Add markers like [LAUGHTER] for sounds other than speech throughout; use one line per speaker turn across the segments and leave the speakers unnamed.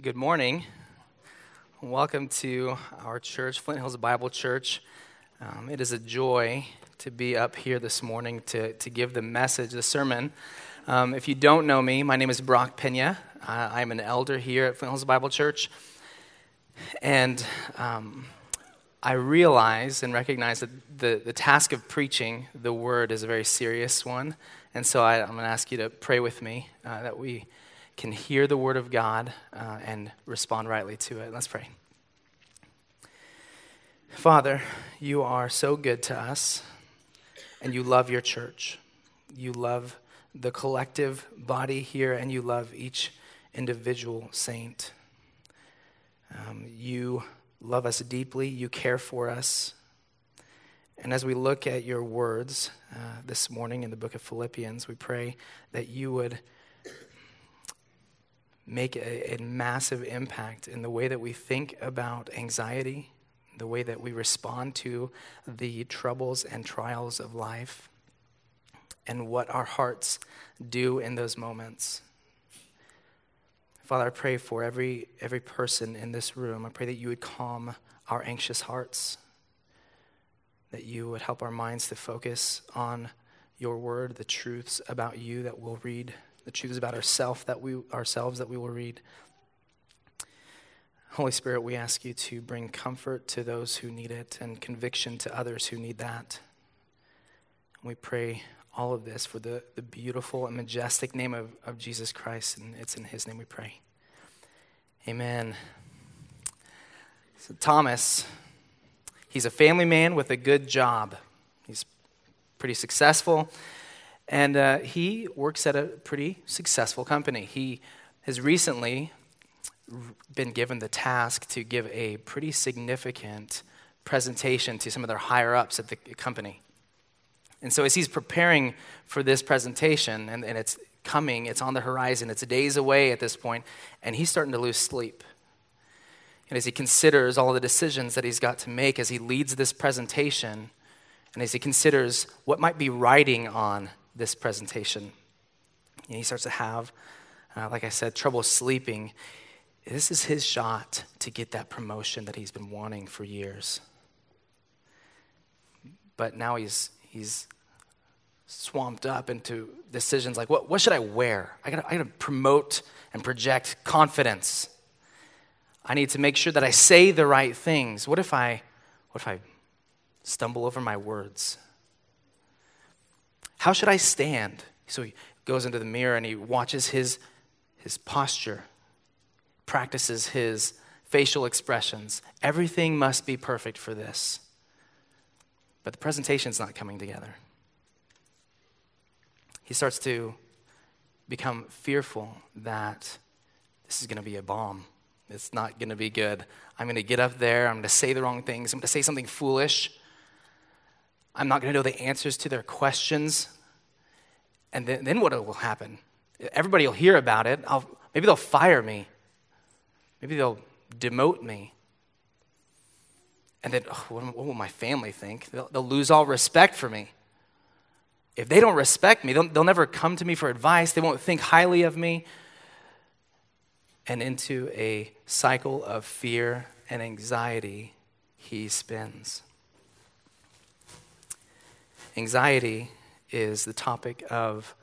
Good morning. Welcome to our church, Flint Hills Bible Church. Um, it is a joy to be up here this morning to, to give the message, the sermon. Um, if you don't know me, my name is Brock Pena. Uh, I'm an elder here at Flint Hills Bible Church. And um, I realize and recognize that the, the task of preaching the word is a very serious one. And so I, am going to ask you to pray with me uh, that we can hear the word of God uh, and respond rightly to it. Let's pray. Father, you are so good to us, and you love your church. You love the collective body here, and you love each individual saint. Um, you love us deeply, you care for us. And as we look at your words uh, this morning in the book of Philippians, we pray that you would make a, a, massive impact in the way that we think about anxiety, the way that we respond to the troubles and trials of life, and what our hearts do in those moments. Father, I pray for every, every person in this room. I pray that you would calm our anxious hearts, that you would help our minds to focus on your word, the truths about you that we'll read the truths about ourself that we, ourselves that we will read. Holy Spirit, we ask you to bring comfort to those who need it and conviction to others who need that. We pray all of this for the, the beautiful and majestic name of, of Jesus Christ, and it's in his name we pray. Amen. So, Thomas, he's a family man with a good job. He's pretty successful. And uh, he works at a pretty successful company. He has recently been given the task to give a pretty significant presentation to some of their higher ups at the company. And so, as he's preparing for this presentation, and, and it's coming, it's on the horizon, it's days away at this point, and he's starting to lose sleep. And as he considers all the decisions that he's got to make as he leads this presentation, and as he considers what might be riding on this presentation. And he starts to have, uh, like I said, trouble sleeping. This is his shot to get that promotion that he's been wanting for years. But now he's, he's swamped up into decisions like what, what should I wear? I gotta, I gotta promote and project confidence. I need to make sure that I say the right things. What if I, what if I stumble over my words? How should I stand? So he goes into the mirror and he watches his, his posture, practices his facial expressions. Everything must be perfect for this. But the presentation's not coming together. He starts to become fearful that this is going to be a bomb. It's not going to be good. I'm going to get up there. I'm going to say the wrong things. I'm going to say something foolish. I'm not going to know the answers to their questions. And then, then what will happen? Everybody will hear about it. I'll, maybe they'll fire me. Maybe they'll demote me. And then, oh, what, what, will my family think? They'll, they'll, lose all respect for me. If they don't respect me, they'll, they'll never come to me for advice. They won't think highly of me. And into a cycle of fear and anxiety, he spins. Anxiety is the topic of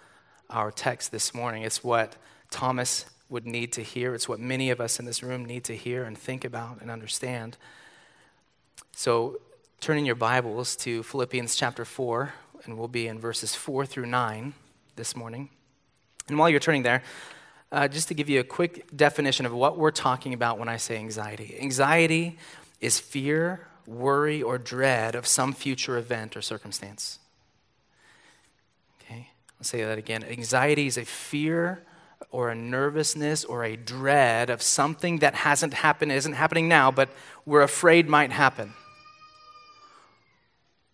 our text this morning. It's what Thomas would need to hear, it's what many of us in this room need to hear and think about and understand. So, turn in your Bibles to Philippians chapter 4, and we'll be in verses 4 through 9 this morning. And while you're turning there, uh, just to give you a quick definition of what we're talking about when I say anxiety anxiety is fear, worry, or dread of some future event or circumstance. Okay, I'll say that again. Anxiety is a fear or a nervousness or a dread of something that hasn't happened, isn't happening now, but we're afraid might happen.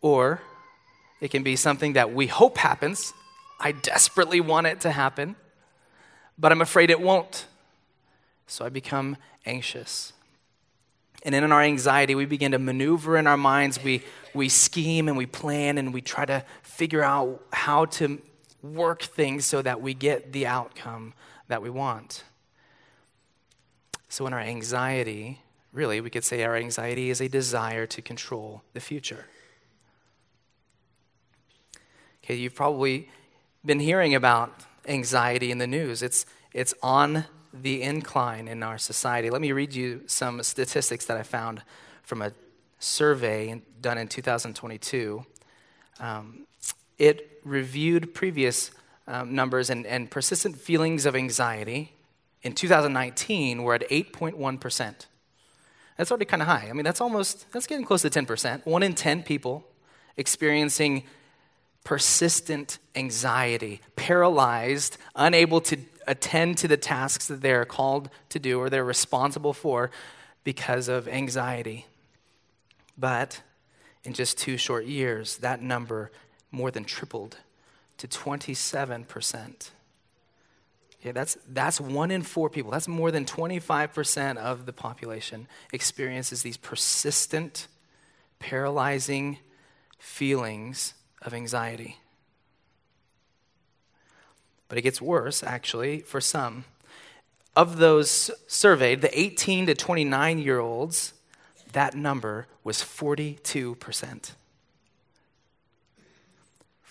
Or it can be something that we hope happens. I desperately want it to happen, but I'm afraid it won't. So I become anxious. And in our anxiety, we begin to maneuver in our minds. We, we scheme and we plan and we try to figure out how to work things so that we get the outcome that we want. So, in our anxiety, really, we could say our anxiety is a desire to control the future. Okay, you've probably been hearing about anxiety in the news. It's, it's on the incline in our society. Let me read you some statistics that I found from a survey done in 2022. Um, it reviewed previous um, numbers and, and persistent feelings of anxiety. In 2019, we're at 8.1%. That's already kind of high. I mean, that's almost, that's getting close to 10%. One in 10 people experiencing persistent anxiety, paralyzed, unable to attend to the tasks that they're called to do or they're responsible for because of anxiety. But in just two short years, that number more than tripled to 27%. Yeah, that's, that's one in four people. That's more than 25% of the population experiences these persistent, paralyzing feelings of anxiety. But it gets worse, actually, for some. Of those surveyed, the 18 to 29 year olds, that number was 42%.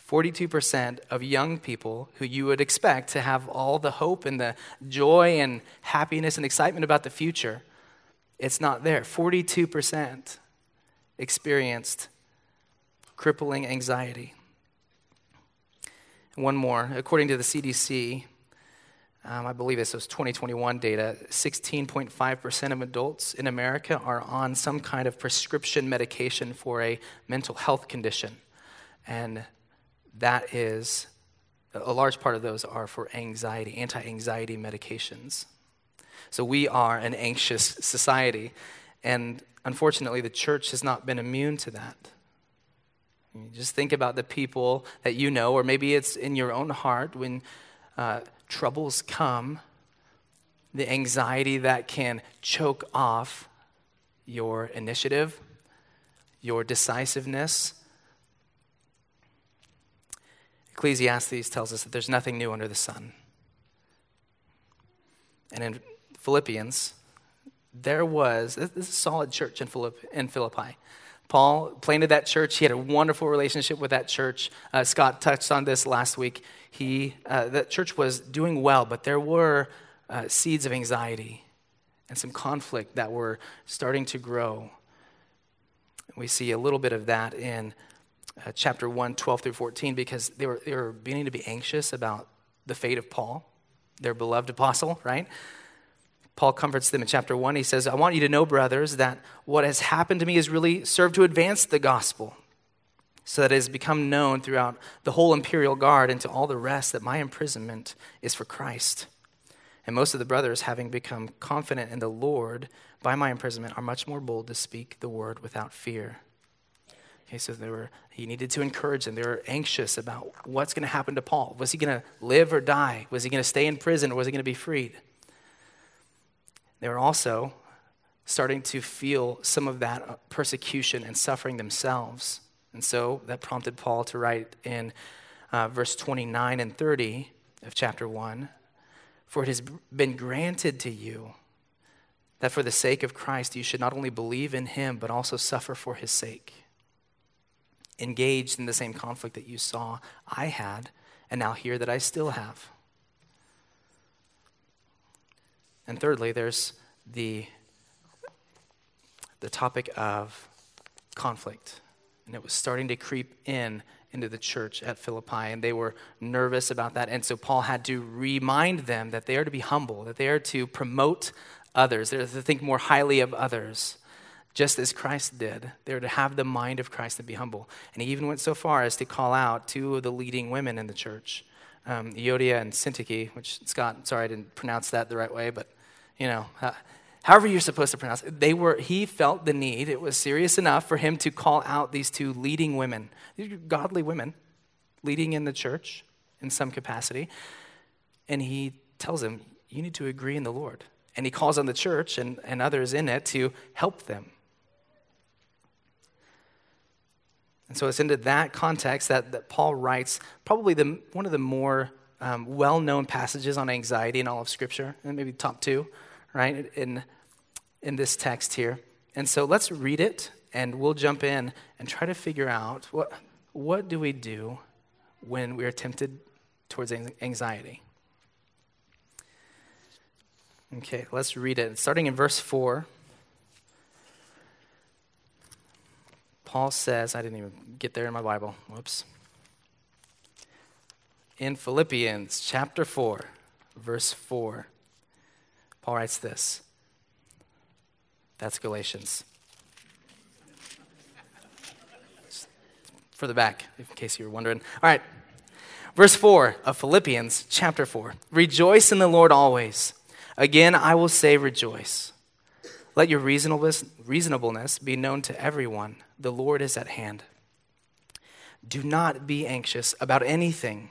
42% of young people who you would expect to have all the hope and the joy and happiness and excitement about the future, it's not there. 42% experienced crippling anxiety. One more. According to the CDC, um, I believe this was 2021 data, 16.5% of adults in America are on some kind of prescription medication for a mental health condition. And that is, a large part of those are for anxiety, anti anxiety medications. So we are an anxious society. And unfortunately, the church has not been immune to that. Just think about the people that you know, or maybe it's in your own heart when uh, troubles come, the anxiety that can choke off your initiative, your decisiveness. Ecclesiastes tells us that there's nothing new under the sun. And in Philippians, there was, this is a solid church in Philippi. Paul planted that church. He had a wonderful relationship with that church. Uh, Scott touched on this last week. He, uh, that church was doing well, but there were uh, seeds of anxiety and some conflict that were starting to grow. We see a little bit of that in uh, chapter 1, 12 through 14, because they were, they were beginning to be anxious about the fate of Paul, their beloved apostle, right? Paul comforts them in chapter 1. He says, I want you to know, brothers, that what has happened to me has really served to advance the gospel, so that it has become known throughout the whole imperial guard and to all the rest that my imprisonment is for Christ. And most of the brothers, having become confident in the Lord by my imprisonment, are much more bold to speak the word without fear. Okay, so they were, he needed to encourage them. They were anxious about what's going to happen to Paul. Was he going to live or die? Was he going to stay in prison or was he going to be freed? They were also starting to feel some of that persecution and suffering themselves. And so that prompted Paul to write in uh, verse 29 and 30 of chapter 1 For it has been granted to you that for the sake of Christ you should not only believe in him, but also suffer for his sake. Engaged in the same conflict that you saw I had, and now hear that I still have. And thirdly, there's the, the topic of conflict. And it was starting to creep in into the church at Philippi, and they were nervous about that. And so Paul had to remind them that they are to be humble, that they are to promote others, they're to think more highly of others, just as Christ did. They're to have the mind of Christ and be humble. And he even went so far as to call out two of the leading women in the church, um, Euodia and Syntyche, which Scott, sorry I didn't pronounce that the right way, but you know, uh, however you're supposed to pronounce it. They were, he felt the need, it was serious enough for him to call out these two leading women, these godly women, leading in the church in some capacity. And he tells them, You need to agree in the Lord. And he calls on the church and, and others in it to help them. And so it's into that context that, that Paul writes probably the, one of the more um, well known passages on anxiety in all of Scripture, and maybe top two right, in, in this text here. And so let's read it and we'll jump in and try to figure out what, what do we do when we are tempted towards anxiety. Okay, let's read it. Starting in verse 4. Paul says, I didn't even get there in my Bible. Whoops. In Philippians chapter 4, verse 4, Paul writes this. That's Galatians. For the back, in case you were wondering. All right. Verse 4 of Philippians chapter 4. Rejoice in the Lord always. Again, I will say rejoice. Let your reasonableness, be known to everyone. The Lord is at hand. Do not be anxious about anything,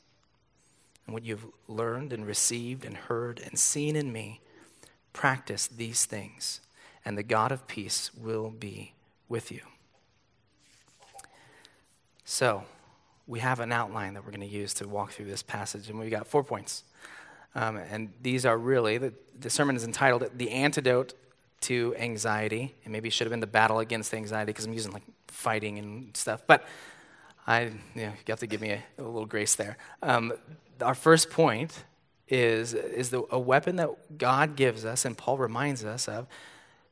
And what you've learned and received and heard and seen in me, practice these things, and the God of peace will be with you. So, we have an outline that we're going to use to walk through this passage, and we've got four points. Um, and these are really, the, the sermon is entitled The Antidote to anxiety, and maybe it should have been the battle against anxiety because I'm using like fighting and stuff. But I, you, know, you have to give me a, a little grace there. Um, our first point is is the, a weapon that God gives us, and Paul reminds us of,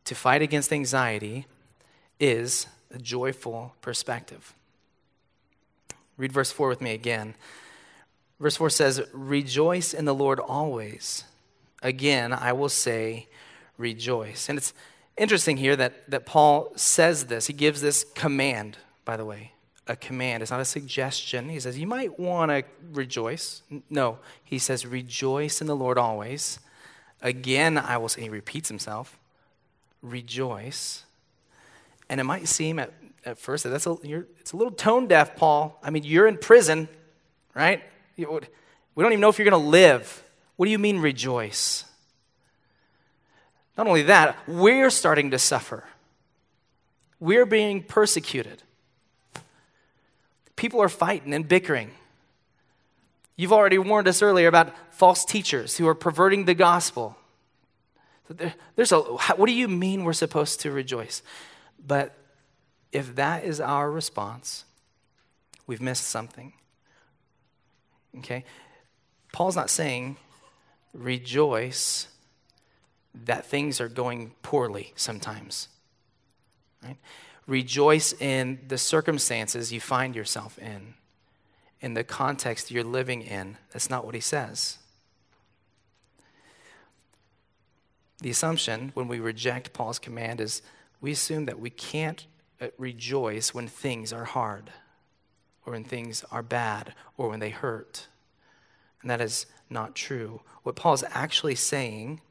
to fight against anxiety, is a joyful perspective. Read verse four with me again. Verse 4 says, Rejoice in the Lord always. Again, I will say, rejoice. And it's interesting here that, that Paul says this. He gives this command, by the way, a command. It's not a suggestion. He says, You might want to rejoice. No, he says, Rejoice in the Lord always. Again, I will say, he repeats himself, Rejoice. And it might seem at, at first that that's a, it's a little tone deaf, Paul. I mean, you're in prison, right? we don't even know if you're going to live. What do you mean, rejoice? Not only that, we're starting to suffer. We're being persecuted. People are fighting and bickering. You've already warned us earlier about false teachers who are perverting the gospel. There's a, what do you mean we're supposed to rejoice? But if that is our response, we've missed something. Okay? Paul's not saying rejoice that things are going poorly sometimes. Right? Rejoice in the circumstances you find yourself in, in the context you're living in. That's not what he says. The assumption when we reject Paul's command is we assume that we can't uh, rejoice when things are hard or when things are bad or when they hurt. And that is not true. What Paul is actually saying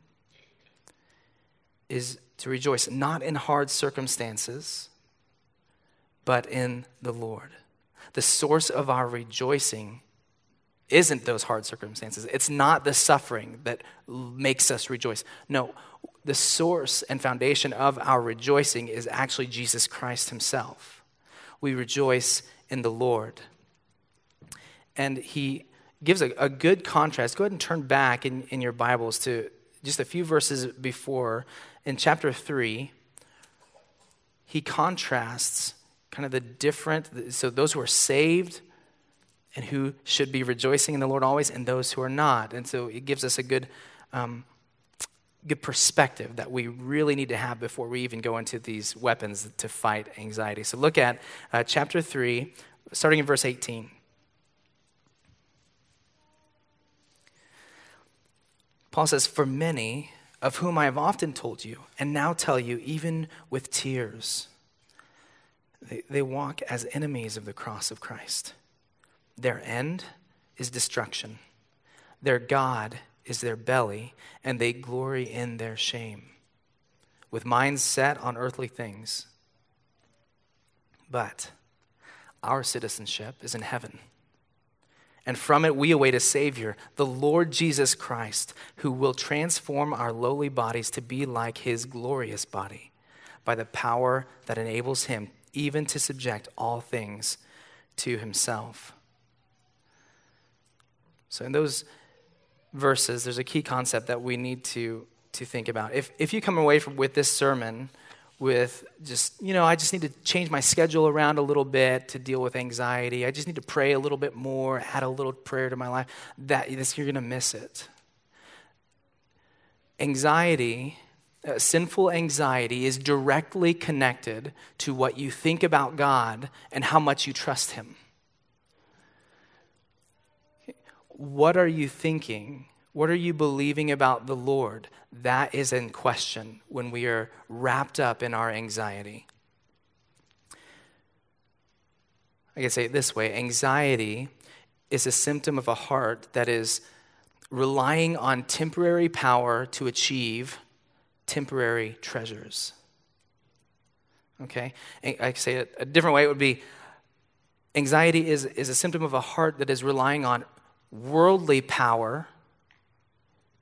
is to rejoice not in hard circumstances, but in the Lord. The source of our rejoicing isn't those hard circumstances. It's not the suffering that makes us rejoice. No, the source and foundation of our rejoicing is actually Jesus Christ Himself. We rejoice in the Lord. And He gives a, a good contrast. Go ahead and turn back in, in your Bibles to just a few verses before in chapter 3, he contrasts kind of the different, so those who are saved and who should be rejoicing in the Lord always, and those who are not. And so it gives us a good, um, good perspective that we really need to have before we even go into these weapons to fight anxiety. So look at uh, chapter 3, starting in verse 18. Paul says, For many of whom I have often told you, and now tell you, even with tears. They, they walk as enemies of the cross of Christ. Their end is destruction, their God is their belly, and they glory in their shame. with minds set on earthly things. But our citizenship is in heaven. And from it we await a Savior, the Lord Jesus Christ, who will transform our lowly bodies to be like his glorious body by the power that enables him even to subject all things to himself. So, in those verses, there's a key concept that we need to, to think about. If, if you come away from, with this sermon with just, you know, I just need to change my schedule around a little bit to deal with anxiety. I just need to pray a little bit more, add a little prayer to my life. That this, you're going to miss it. Anxiety, uh, sinful anxiety, is directly connected to what you think about God and how much you trust Him. What are you thinking what are you believing about the Lord? That is in question when we are wrapped up in our anxiety. I can say it this way anxiety is a symptom of a heart that is relying on temporary power to achieve temporary treasures. Okay? I say it a different way. It would be anxiety is, is a symptom of a heart that is relying on worldly power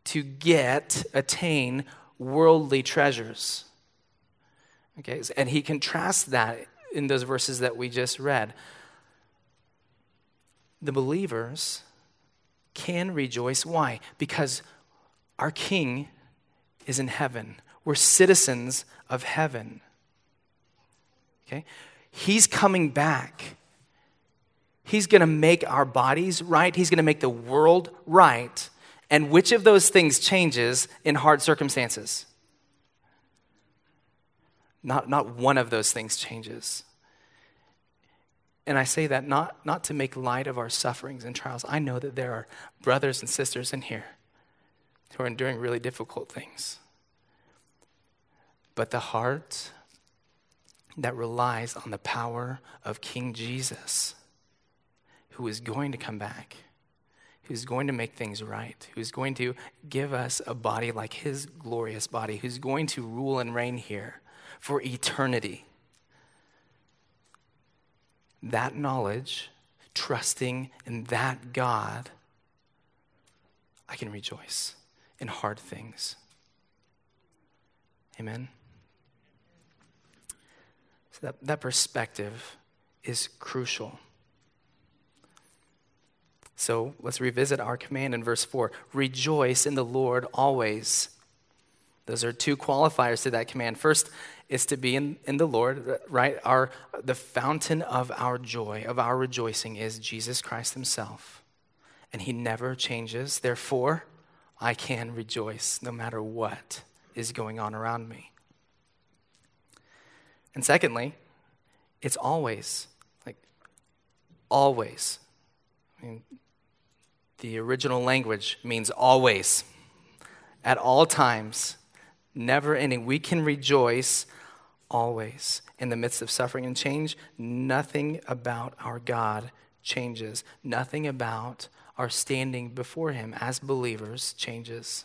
to get, attain worldly treasures. Okay, and he contrasts that in those verses that we just read. The believers can rejoice. Why? Because our King is in heaven. We're citizens of heaven. Okay? He's coming back. He's going to make our bodies right. He's going to make the world right. And which of those things changes in hard circumstances? Not, not one of those things changes. And I say that not, not to make light of our sufferings and trials. I know that there are brothers and sisters in here who are enduring really difficult things. But the heart that relies on the power of King Jesus, who is going to come back who's going to make things right, who's going to give us a body like his glorious body, who's going to rule and reign here for eternity. That knowledge, trusting in that God, I can rejoice in hard things. Amen. So that, that perspective is crucial. So let's revisit our command in verse 4 Rejoice in the Lord always. Those are two qualifiers to that command. First is to be in, in the Lord, right? Our, the fountain of our joy, of our rejoicing, is Jesus Christ Himself. And He never changes. Therefore, I can rejoice no matter what is going on around me. And secondly, it's always, like, always. I mean, the original language means always, at all times, never ending. We can rejoice always in the midst of suffering and change. Nothing about our God changes, nothing about our standing before Him as believers changes.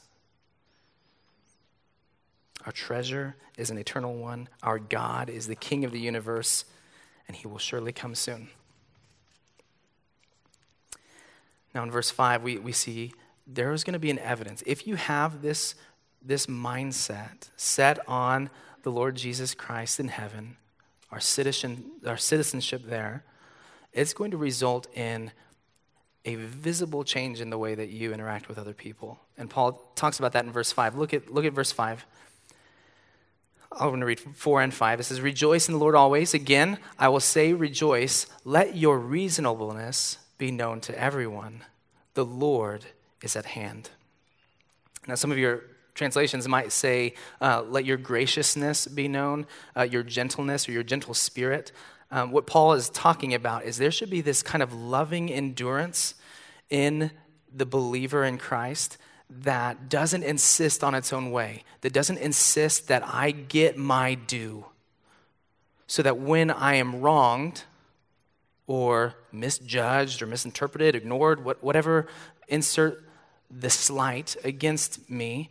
Our treasure is an eternal one. Our God is the King of the universe, and He will surely come soon. Now, in verse 5, we, we see there is going to be an evidence. If you have this, this mindset set on the Lord Jesus Christ in heaven, our, citizen, our citizenship there, it's going to result in a visible change in the way that you interact with other people. And Paul talks about that in verse 5. Look at, look at verse 5. I'm going to read 4 and 5. It says, Rejoice in the Lord always. Again, I will say, rejoice. Let your reasonableness be known to everyone. The Lord is at hand. Now, some of your translations might say, uh, let your graciousness be known, uh, your gentleness or your gentle spirit. Um, what Paul is talking about is there should be this kind of loving endurance in the believer in Christ that doesn't insist on its own way, that doesn't insist that I get my due. So that when I am wronged, or misjudged or misinterpreted, ignored, whatever, insert the slight against me,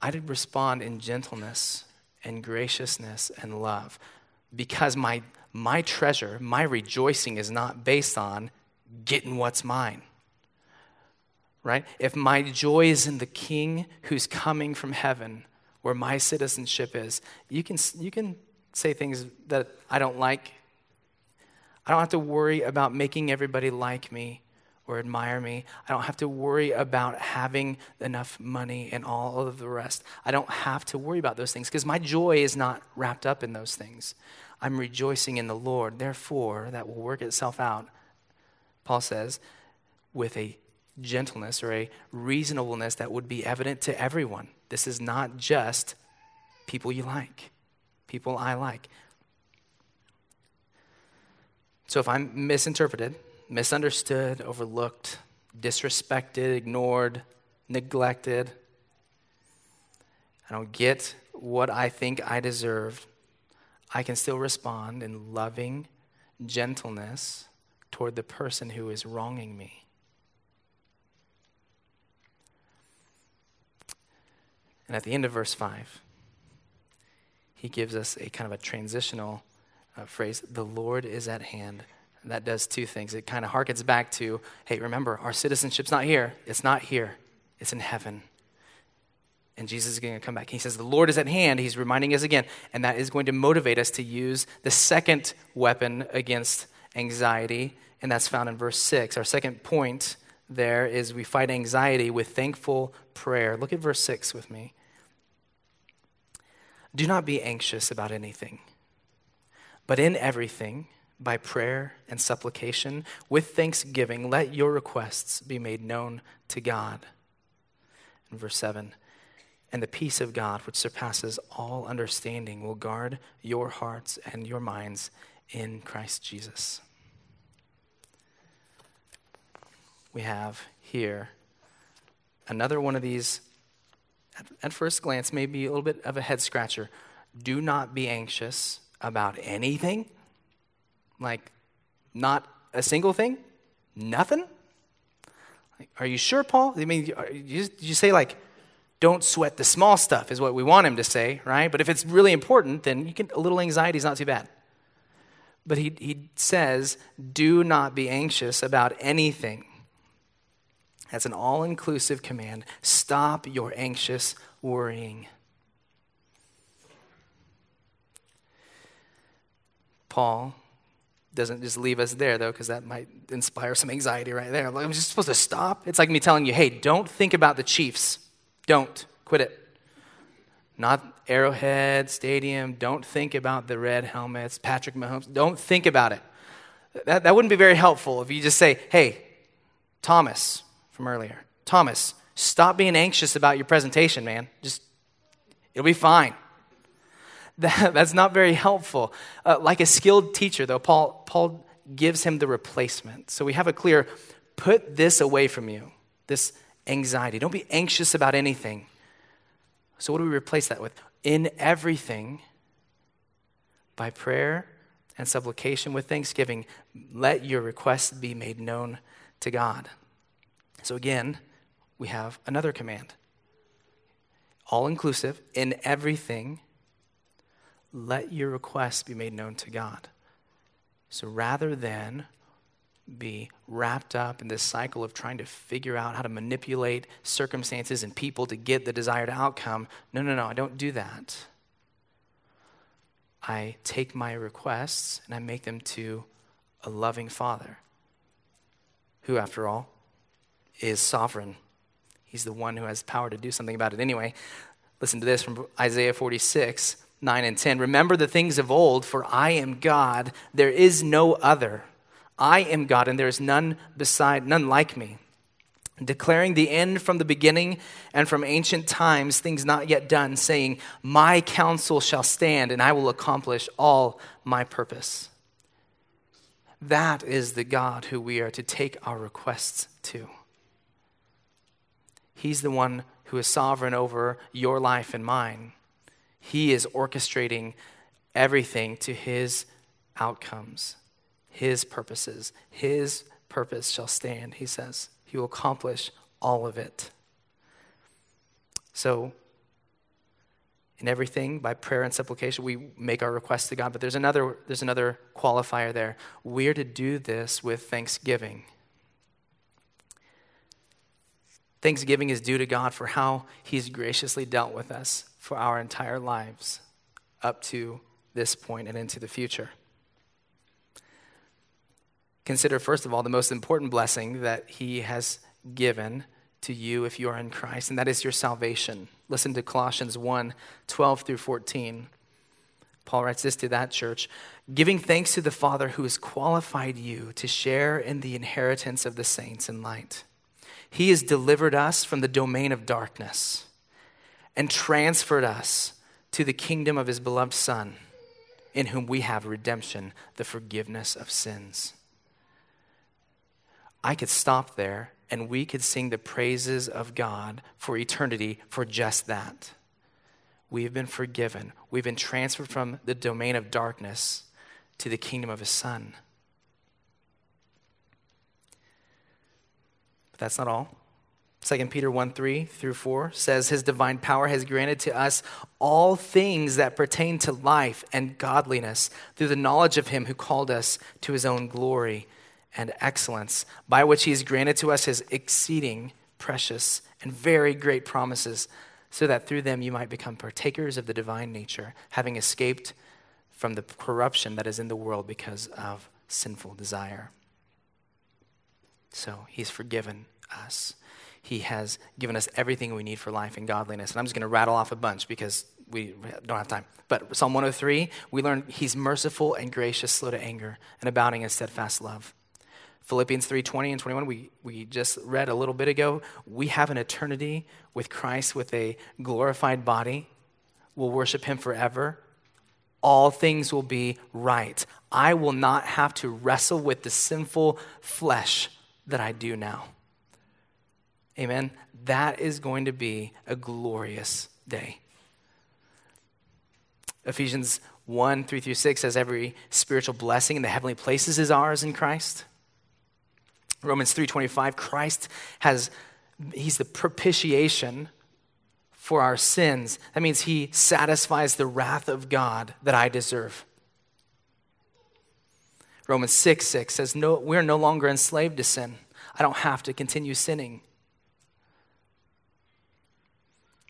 I did respond in gentleness and graciousness and love because my, my treasure, my rejoicing is not based on getting what's mine. Right? If my joy is in the king who's coming from heaven, where my citizenship is, you can, you can say things that I don't like. I don't have to worry about making everybody like me or admire me. I don't have to worry about having enough money and all of the rest. I don't have to worry about those things because my joy is not wrapped up in those things. I'm rejoicing in the Lord. Therefore, that will work itself out, Paul says, with a gentleness or a reasonableness that would be evident to everyone. This is not just people you like, people I like. So if I'm misinterpreted, misunderstood, overlooked, disrespected, ignored, neglected, I don't get what I think I deserve, I can still respond in loving gentleness toward the person who is wronging me. And at the end of verse 5, he gives us a kind of a transitional uh, phrase the Lord is at hand. And that does two things. It kind of harkens back to hey, remember, our citizenship's not here, it's not here, it's in heaven. And Jesus is going to come back. He says, The Lord is at hand. He's reminding us again. And that is going to motivate us to use the second weapon against anxiety. And that's found in verse 6. Our second point there is we fight anxiety with thankful prayer. Look at verse 6 with me. Do not be anxious about anything, but in everything, by prayer and supplication, with thanksgiving, let your requests be made known to God. In verse 7, and the peace of God, which surpasses all understanding, will guard your hearts and your minds in Christ Jesus. We have here another one of these at, first glance, may be a little bit of a head scratcher. Do not be anxious about anything. Like, not a single thing? Nothing? Like, are you sure, Paul? I mean, you, you say, like, don't sweat the small stuff, is what we want him to say, right? But if it's really important, then you can, a little anxiety is not too bad. But he, he says, do not be anxious about anything. That's an all inclusive command. Stop your anxious worrying. Paul doesn't just leave us there, though, because that might inspire some anxiety right there. I'm just supposed to stop. It's like me telling you, hey, don't think about the Chiefs. Don't. Quit it. Not Arrowhead Stadium. Don't think about the red helmets, Patrick Mahomes. Don't think about it. That, that wouldn't be very helpful if you just say, hey, Thomas, from earlier. Thomas, stop being anxious about your presentation, man. Just, it'll be fine. [LAUGHS] That, that's not very helpful. Uh, like a skilled teacher, though, Paul, Paul gives him the replacement. So we have a clear put this away from you, this anxiety. Don't be anxious about anything. So, what do we replace that with? In everything, by prayer and supplication with thanksgiving, let your requests be made known to God. So again, we have another command all inclusive in everything, let your requests be made known to God. So rather than be wrapped up in this cycle of trying to figure out how to manipulate circumstances and people to get the desired outcome, no, no, no, I don't do that. I take my requests and I make them to a loving Father, who, after all, is sovereign. He's the one who has power to do something about it anyway. Listen to this from Isaiah 46, 9 and 10. Remember the things of old, for I am God, there is no other. I am God, and there is none beside, none like me. Declaring the end from the beginning and from ancient times, things not yet done, saying, My counsel shall stand, and I will accomplish all my purpose. That is the God who we are to take our requests to. He's the one who is sovereign over your life and mine. He is orchestrating everything to his outcomes, his purposes. His purpose shall stand, he says. He will accomplish all of it. So, in everything by prayer and supplication we make our requests to god but there's another there's another qualifier there we're to do this with thanksgiving thanksgiving is due to god for how he's graciously dealt with us for our entire lives up to this point and into the future consider first of all the most important blessing that he has given to you if you are in Christ, and that is your salvation. Listen to Colossians 1 12 through 14. Paul writes this to that church giving thanks to the Father who has qualified you to share in the inheritance of the saints in light. He has delivered us from the domain of darkness and transferred us to the kingdom of his beloved Son, in whom we have redemption, the forgiveness of sins. I could stop there and we could sing the praises of God for eternity for just that. We have been forgiven. We've been transferred from the domain of darkness to the kingdom of His Son. But that's not all. 2 Peter 1 3 through 4 says, His divine power has granted to us all things that pertain to life and godliness through the knowledge of Him who called us to His own glory and excellence, by which he has granted to us his exceeding precious and very great promises, so that through them you might become partakers of the divine nature, having escaped from the corruption that is in the world because of sinful desire. So he's forgiven us. He has given us everything we need for life and godliness. And I'm just going to rattle off a bunch because we don't have time. But Psalm 103, we learn he's merciful and gracious, slow to anger, and abounding in steadfast love. Philippians 3:20 and 21 we, we just read a little bit ago, we have an eternity with Christ with a glorified body. We'll worship him forever. All things will be right. I will not have to wrestle with the sinful flesh that I do now. Amen. That is going to be a glorious day. Ephesians 1 3 through 6 says every spiritual blessing in the heavenly places is ours in Christ. Romans 3:25 Christ has he's the propitiation for our sins. That means he satisfies the wrath of God that I deserve. Romans 6 6 says, no, We're no longer enslaved to sin. I don't have to continue sinning.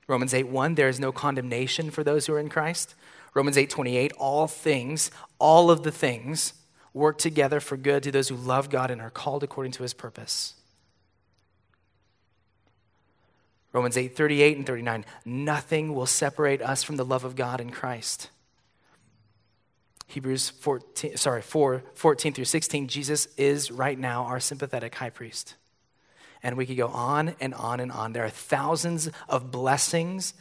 Romans 8 1, there is no condemnation for those who are in Christ. Romans 8 28, all things, all of the things work together for good to those who love God and are called according to his purpose. Romans 8 38 and 39. Nothing will separate us from the love of God in Christ. Hebrews 14, sorry, 4, 14 through 16, Jesus is right now our sympathetic high priest. And we could go on and on and on. There are thousands of blessings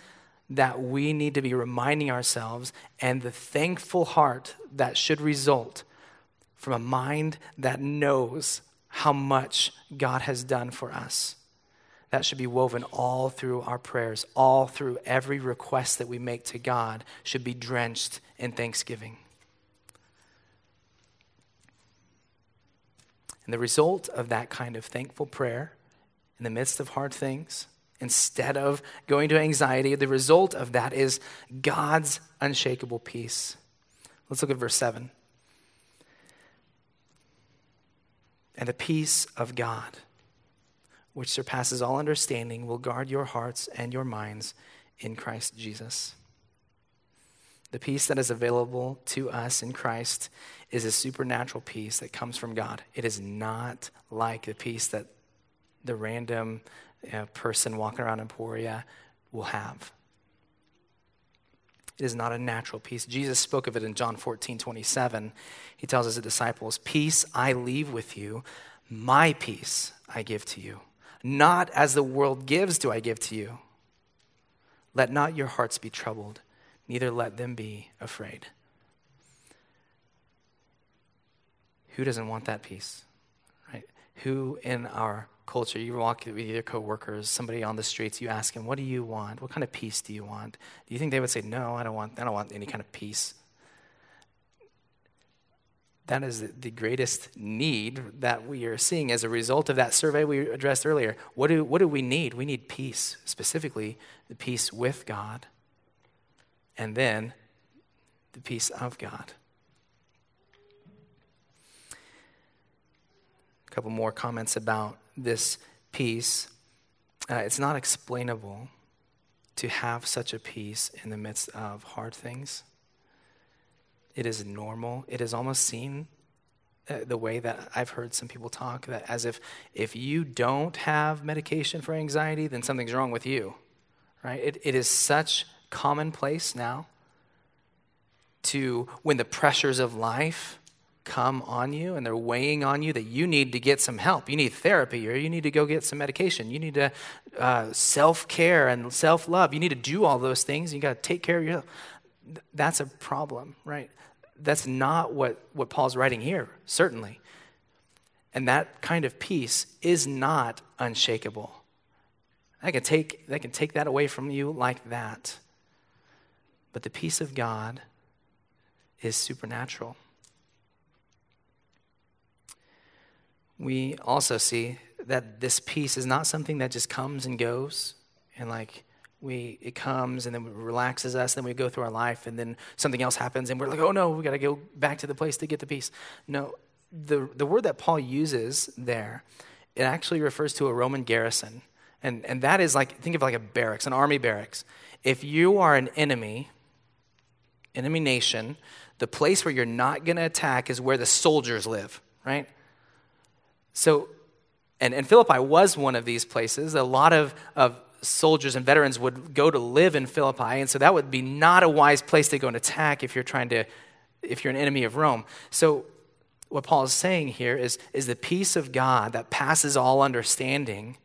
that we need to be reminding ourselves, and the thankful heart that should result from a mind that knows how much God has done for us. That should be woven all through our prayers, all through every request that we make to God, should be drenched in thanksgiving. And the result of that kind of thankful prayer in the midst of hard things, instead of going to anxiety, the result of that is God's unshakable peace. Let's look at verse 7. And the peace of God, which surpasses all understanding, will guard your hearts and your minds in Christ Jesus. The peace that is available to us in Christ is a supernatural peace that comes from God. It is not like the peace that the random person walking around Emporia will have. It is not a natural peace. Jesus spoke of it in John 14, 27. He tells his disciples, Peace I leave with you, my peace I give to you. Not as the world gives do I give to you. Let not your hearts be troubled, neither let them be afraid. Who doesn't want that peace? Right? Who in our culture, you walk with your coworkers, somebody on the streets, you ask them, "What do you want? What kind of peace do you want?" Do you think they would say, "No, I don't want. I don't want any kind of peace." That is the greatest need that we are seeing as a result of that survey we addressed earlier. What do, what do we need? We need peace, specifically the peace with God. and then the peace of God. A couple more comments about this peace. Uh, it's not explainable to have such a peace in the midst of hard things. It is normal. It is almost seen uh, the way that I've heard some people talk that as if if you don't have medication for anxiety, then something's wrong with you, right? It, it is such commonplace now to when the pressures of life come on you and they're weighing on you that you need to get some help. You need therapy or you need to go get some medication. You need to uh, self care and self love. You need to do all those things. You got to take care of yourself. That's a problem, right? That's not what, what Paul's writing here, certainly. And that kind of peace is not unshakable. I can take, I can take that away from you like that. But the peace of God is supernatural. We also see that this peace is not something that just comes and goes and like we it comes and then it relaxes us then we go through our life and then something else happens and we're like oh no we got to go back to the place to get the peace. No the, the word that paul uses there it actually refers to a roman garrison. And, and that is like think of like a barracks an army barracks. If you are an enemy enemy nation the place where you're not going to attack is where the soldiers live right so and, and philippi was one of these places a lot of, of soldiers and veterans would go to live in Philippi, and so that would be not a wise place to go and attack if you're trying to, if you're an enemy of Rome. So what Paul is saying here is, is the peace of God that passes all understanding,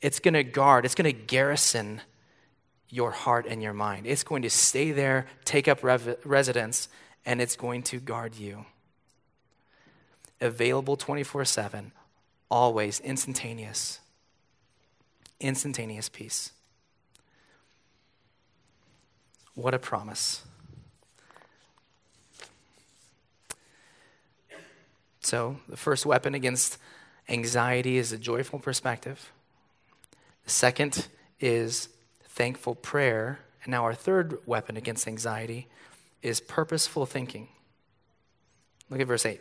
it's going to guard, it's going to garrison your heart and your mind. It's going to stay there, take up rev- residence, and it's going to guard you. Available 24 7, always instantaneous instantaneous peace. What a promise. So, the first weapon against anxiety is a joyful perspective. The second is thankful prayer. And now, our third weapon against anxiety is purposeful thinking. Look at verse 8.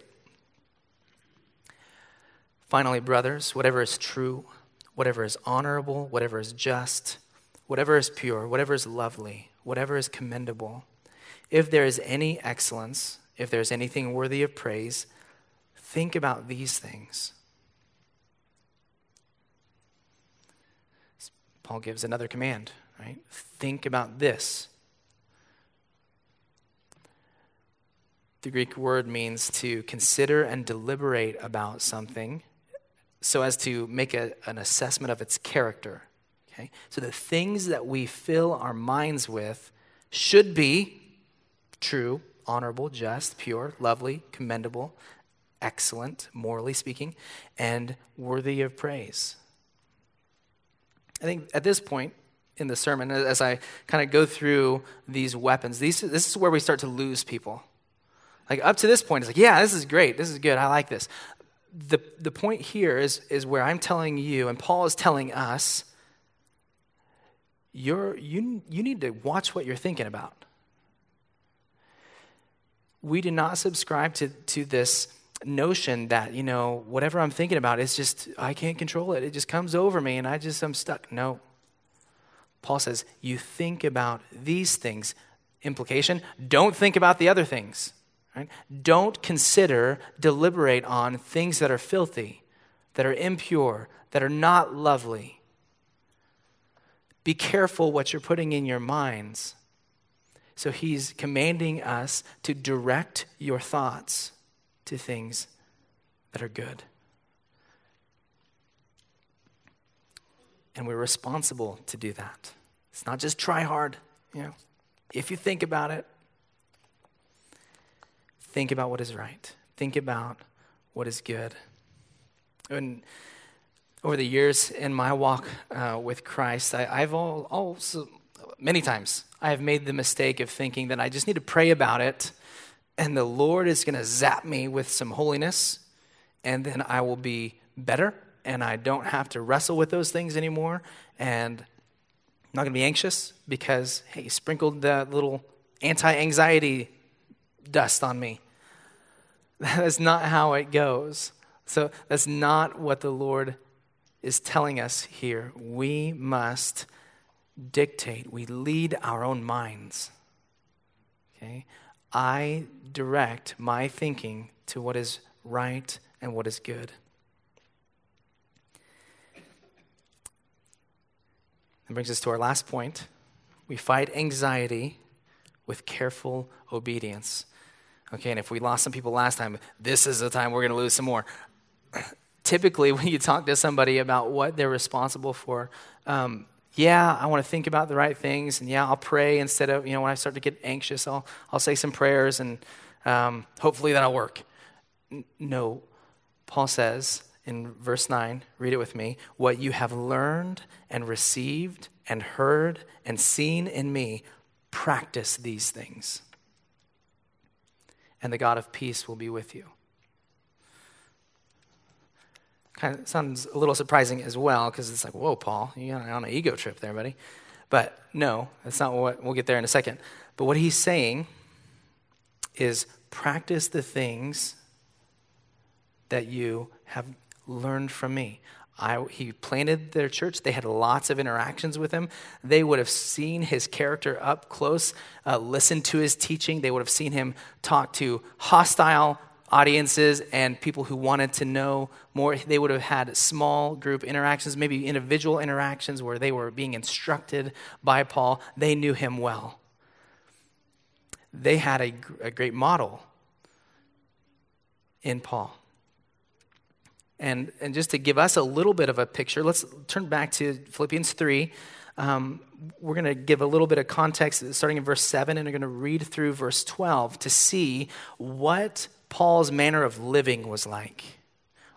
Finally, brothers, whatever is true, whatever is honorable, whatever is just, whatever is pure, whatever is lovely, whatever is commendable, if there is any excellence, if there's anything worthy of praise, think about these things. Paul gives another command, right? Think about this. The Greek word means to consider and deliberate about something so as to make a, an assessment of its character. Okay? So the things that we fill our minds with should be true, honorable, just, pure, lovely, commendable, excellent, morally speaking, and worthy of praise. I think at this point in the sermon, as I kind of go through these weapons, these, this is where we start to lose people. Like up to this point, it's like, yeah, this is great. This is good. I like this the, the point here is, is where I'm telling you, and Paul is telling us, you're, you, you need to watch what you're thinking about. We do not subscribe to, to this notion that, you know, whatever I'm thinking about, it's just, I can't control it. It just comes over me and I just, I'm stuck. No. Paul says, you think about these things. Implication, don't think about the other things. Right? Don't consider, deliberate on things that are filthy, that are impure, that are not lovely. Be careful what you're putting in your minds. So he's commanding us to direct your thoughts to things that are good. And we're responsible to do that. It's not just try hard, you know. If you think about it, Think about what is right. Think about what is good. And over the years in my walk uh, with Christ, I, have all also, many times, I have made the mistake of thinking that I just need to pray about it and the Lord is going to zap me with some holiness and then I will be better and I don't have to wrestle with those things anymore and I'm not going to be anxious because, hey, you sprinkled that little anti anxiety dust on me. [LAUGHS] That's not how it goes. So that's not what the Lord is telling us here. We must dictate, we lead our own minds. Okay? I direct my thinking to what is right and what is good. That brings us to our last point. We fight anxiety with careful obedience. Okay, and if we lost some people last time, this is the time we're going to lose some more. [CLEARS THROAT] Typically, [LAUGHS] when you talk to somebody about what they're responsible for, um, yeah, I want to think about the right things, and yeah, I'll pray instead of, you know, when I start to get anxious, I'll, I'll say some prayers, and um, hopefully that'll work. N- no, Paul says in verse 9, read it with me, what you have learned and received and heard and seen in me, practice these things. And the God of peace will be with you. Kind of sounds a little surprising as well because it's like, whoa, Paul, you're on an ego trip there, buddy. But no, that's not what we'll get there in a second. But what he's saying is practice the things that you have learned from me. I, he planted their church. They had lots of interactions with him. They would have seen his character up close, uh, listened to his teaching. They would have seen him talk to hostile audiences and people who wanted to know more. They would have had small group interactions, maybe individual interactions where they were being instructed by Paul. They knew him well. They had a, a great model in Paul. And, and just to give us a little bit of a picture, let's turn back to Philippians 3. Um, we're going to give a little bit of context starting in verse 7, and we're going to read through verse 12 to see what Paul's manner of living was like.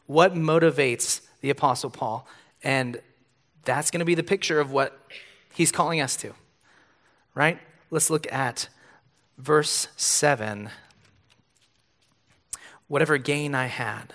What motivates the Apostle Paul? And that's going to be the picture of what he's calling us to, right? Let's look at verse 7. Whatever gain I had,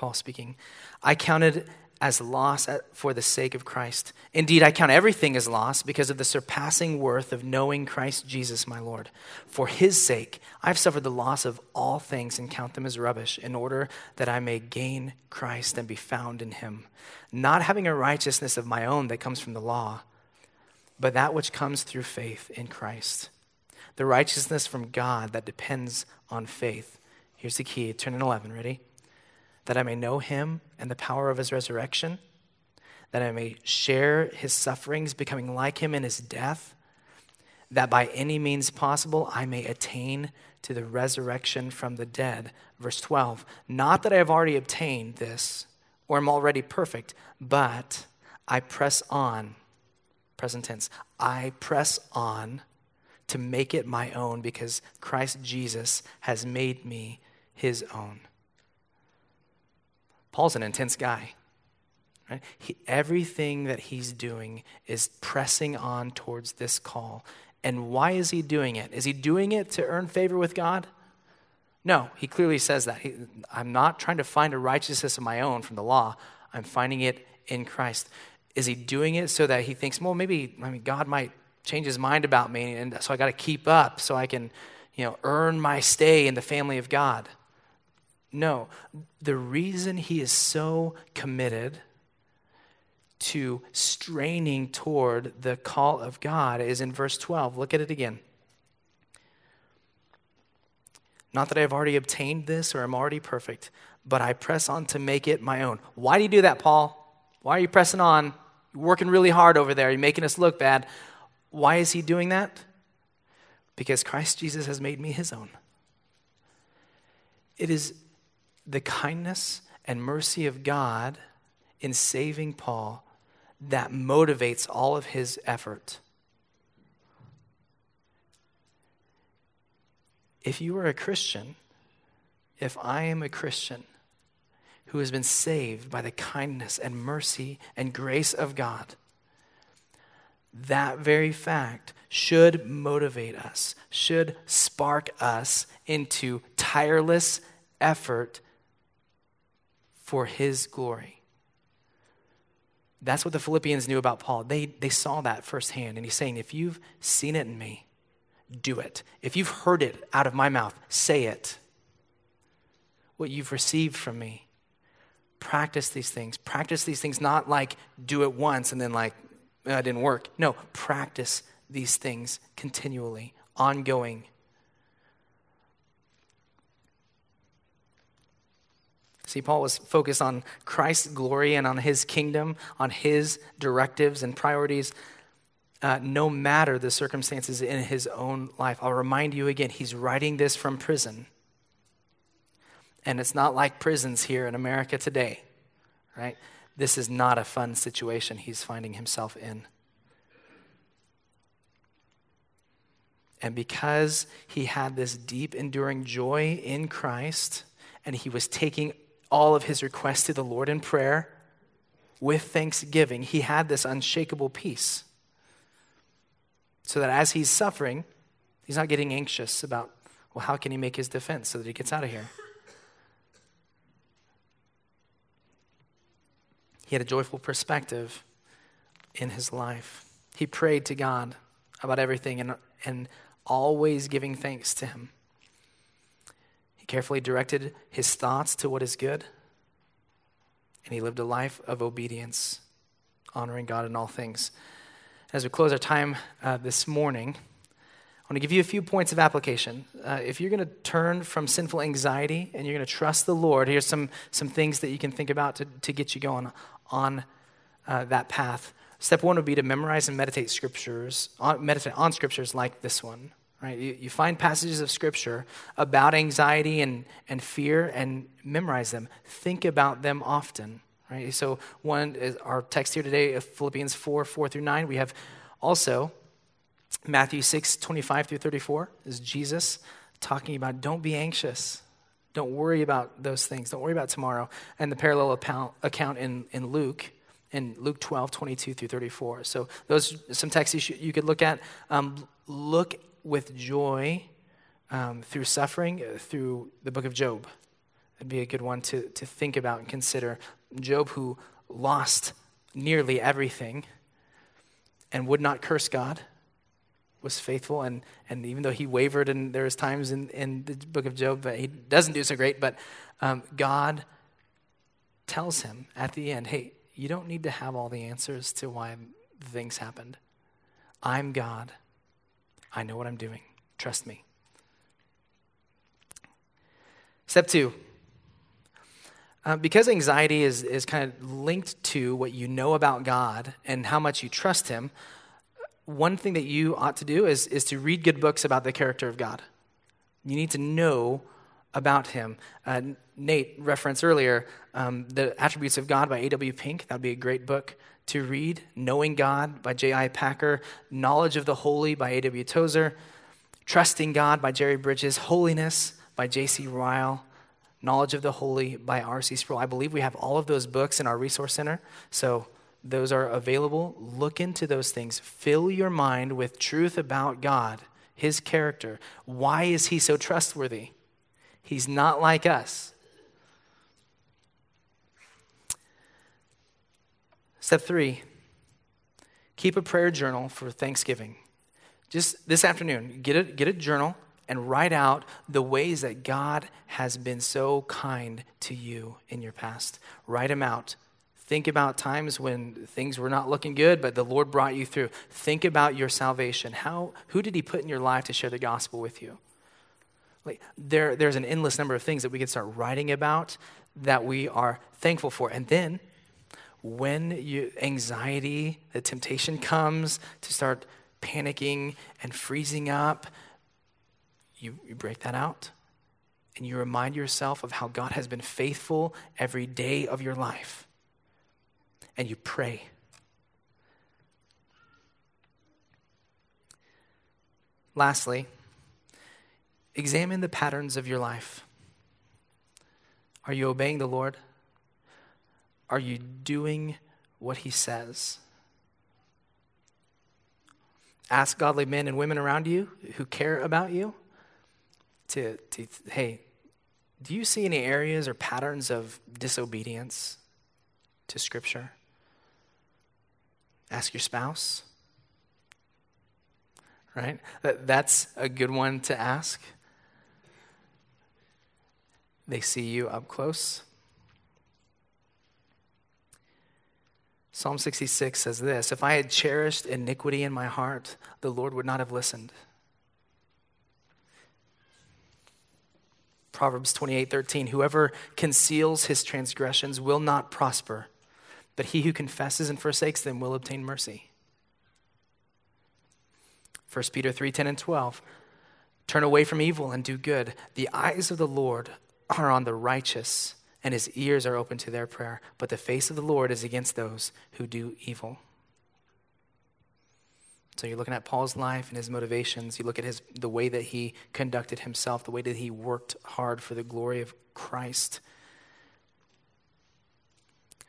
Paul speaking, I counted as loss for the sake of Christ. Indeed, I count everything as loss because of the surpassing worth of knowing Christ Jesus, my Lord. For his sake, I've suffered the loss of all things and count them as rubbish, in order that I may gain Christ and be found in him, not having a righteousness of my own that comes from the law, but that which comes through faith in Christ. The righteousness from God that depends on faith. Here's the key turn in 11, ready? That I may know him and the power of his resurrection, that I may share his sufferings, becoming like him in his death, that by any means possible I may attain to the resurrection from the dead. Verse 12, not that I have already obtained this or am already perfect, but I press on, present tense, I press on to make it my own because Christ Jesus has made me his own. Paul's an intense guy. Right? He, everything that he's doing is pressing on towards this call. And why is he doing it? Is he doing it to earn favor with God? No, he clearly says that. He, I'm not trying to find a righteousness of my own from the law, I'm finding it in Christ. Is he doing it so that he thinks, well, maybe I mean, God might change his mind about me, and so I got to keep up so I can, you know, earn my stay in the family of God? No, the reason he is so committed to straining toward the call of God is in verse 12. Look at it again. Not that I have already obtained this or am already perfect, but I press on to make it my own. Why do you do that, Paul? Why are you pressing on? You're working really hard over there. You're making us look bad. Why is he doing that? Because Christ Jesus has made me his own. It is the kindness and mercy of God in saving Paul that motivates all of his effort. If you are a Christian, if I am a Christian who has been saved by the kindness and mercy and grace of God, that very fact should motivate us, should spark us into tireless effort for his glory. That's what the Philippians knew about Paul. They, they saw that firsthand. And he's saying, if you've seen it in me, do it. If you've heard it out of my mouth, say it. What you've received from me. Practice these things. Practice these things not like do it once and then like, that didn't work. No, practice these things continually, ongoing. See, Paul was focused on Christ's glory and on his kingdom, on his directives and priorities, uh, no matter the circumstances in his own life. I'll remind you again, he's writing this from prison. And it's not like prisons here in America today, right? This is not a fun situation he's finding himself in. And because he had this deep, enduring joy in Christ, and he was taking all of his requests to the Lord in prayer with thanksgiving, he had this unshakable peace. So that as he's suffering, he's not getting anxious about, well, how can he make his defense so that he gets out of here? He had a joyful perspective in his life. He prayed to God about everything and, and always giving thanks to him. Carefully directed his thoughts to what is good, and he lived a life of obedience, honoring God in all things. As we close our time uh, this morning, I want to give you a few points of application. Uh, if you're going to turn from sinful anxiety and you're going to trust the Lord, here's some, some things that you can think about to, to get you going on uh, that path. Step one would be to memorize and meditate scriptures, on, meditate on scriptures like this one right? You, you find passages of scripture about anxiety and, and fear and memorize them. Think about them often, right? So, one is our text here today, Philippians 4 4 through 9. We have also Matthew 6 25 through 34 is Jesus talking about don't be anxious. Don't worry about those things. Don't worry about tomorrow. And the parallel account in, in Luke, in Luke 12, 22 through 34. So those some texts you, should, you could look at. Um, look with joy um, through suffering uh, through the book of Job. It'd be a good one to, to think about and consider. Job, who lost nearly everything and would not curse God, was faithful. And, and even though he wavered, and there was times in, in the book of Job that he doesn't do so great, but um, God tells him at the end, hey, you don't need to have all the answers to why things happened. I'm God. I know what I'm doing. Trust me. Step two. Uh, because anxiety is, is kind of linked to what you know about God and how much you trust Him, one thing that you ought to do is, is to read good books about the character of God. You need to know about Him. Uh, Nate referenced earlier um, The Attributes of God by A.W. Pink. That would be a great book to read Knowing God by J.I. Packer, Knowledge of the Holy by A.W. Tozer, Trusting God by Jerry Bridges, Holiness by J.C. Ryle, Knowledge of the Holy by R.C. Sproul. I believe we have all of those books in our resource center, so those are available. Look into those things. Fill your mind with truth about God, His character. Why is He so trustworthy? He's not like us. Step three, keep a prayer journal for Thanksgiving. Just this afternoon, get a, get a journal and write out the ways that God has been so kind to you in your past. Write them out. Think about times when things were not looking good, but the Lord brought you through. Think about your salvation. How, who did He put in your life to share the gospel with you? Like there, there's an endless number of things that we can start writing about that we are thankful for. And then when you, anxiety, the temptation comes to start panicking and freezing up, you, you break that out and you remind yourself of how God has been faithful every day of your life. And you pray. Lastly, examine the patterns of your life. Are you obeying the Lord? Are you doing what he says? Ask godly men and women around you who care about you to, to hey, do you see any areas or patterns of disobedience to Scripture? Ask your spouse. right? That, that's a good one to ask. They see you up close. Psalm 66 says this If I had cherished iniquity in my heart, the Lord would not have listened. Proverbs 28 13, whoever conceals his transgressions will not prosper, but he who confesses and forsakes them will obtain mercy. 1 Peter 3 10 and 12, turn away from evil and do good. The eyes of the Lord are on the righteous, and his ears are open to their prayer, but the face of the Lord is against those who do evil. So you're looking at Paul's life and his motivations. You look at his, the way that he conducted himself, the way that he worked hard for the glory of Christ.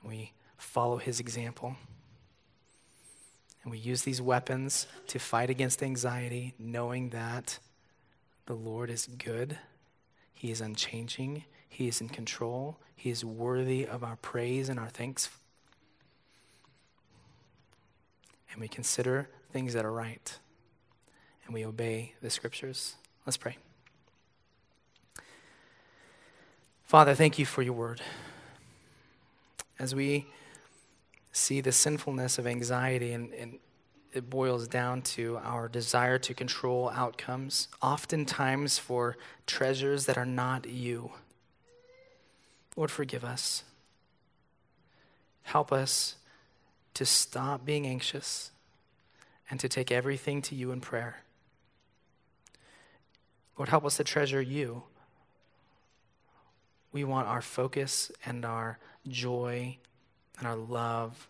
We follow his example. And we use these weapons to fight against anxiety, knowing that the Lord is good, He is unchanging, He is in control, He is worthy of our praise and our thanks. And we consider things that are right, and we obey the scriptures. Let's pray. Father, thank you for your word. As we see the sinfulness of anxiety, and, and, it boils down to our desire to control outcomes, oftentimes for treasures that are not you. Lord, forgive us. Help us to stop being anxious and to take everything to you in prayer. Lord, help us to treasure you. We want our focus and our joy and our love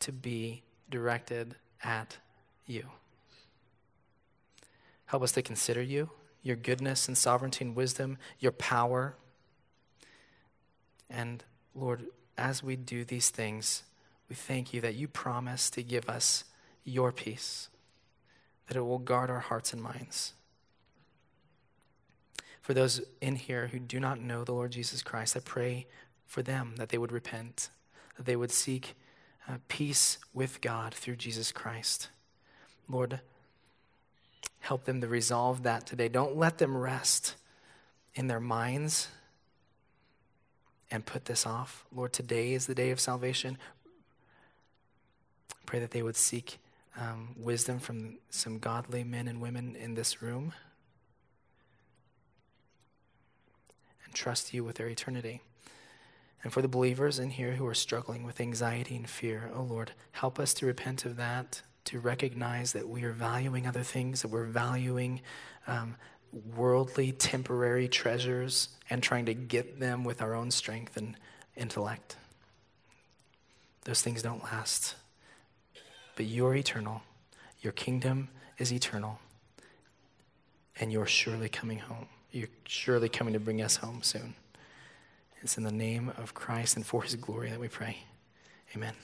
to be directed at you. Help us to consider you, your goodness and sovereignty and wisdom, your power. And Lord, as we do these things, we thank you that you promise to give us your peace, that it will guard our hearts and minds. For those in here who do not know the Lord Jesus Christ, I pray for them that they would repent that they would seek uh, peace with God through Jesus Christ. Lord, help them to resolve that today. Don't let them rest in their minds and put this off. Lord, today is the day of salvation. Pray that they would seek um, wisdom from some godly men and women in this room and trust you with their eternity. And for the believers in here who are struggling with anxiety and fear, oh Lord, help us to repent of that, to recognize that we are valuing other things, that we're valuing um, worldly, temporary treasures and trying to get them with our own strength and intellect. Those things don't last. But you're eternal, your kingdom is eternal, and you're surely coming home. You're surely coming to bring us home soon. It's in the name of Christ and for his glory that we pray. Amen.